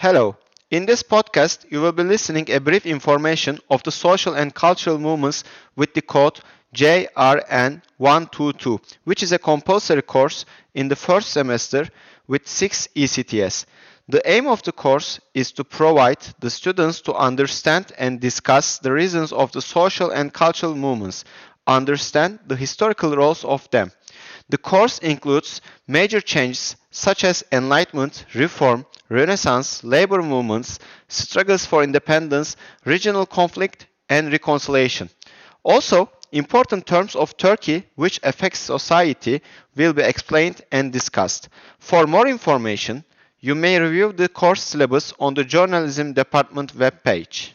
Hello. In this podcast, you will be listening a brief information of the social and cultural movements with the code JRN122, which is a compulsory course in the first semester with 6 ECTS. The aim of the course is to provide the students to understand and discuss the reasons of the social and cultural movements, understand the historical roles of them. The course includes major changes such as enlightenment, reform, renaissance, labor movements, struggles for independence, regional conflict, and reconciliation. Also, important terms of Turkey which affect society will be explained and discussed. For more information, you may review the course syllabus on the journalism department webpage.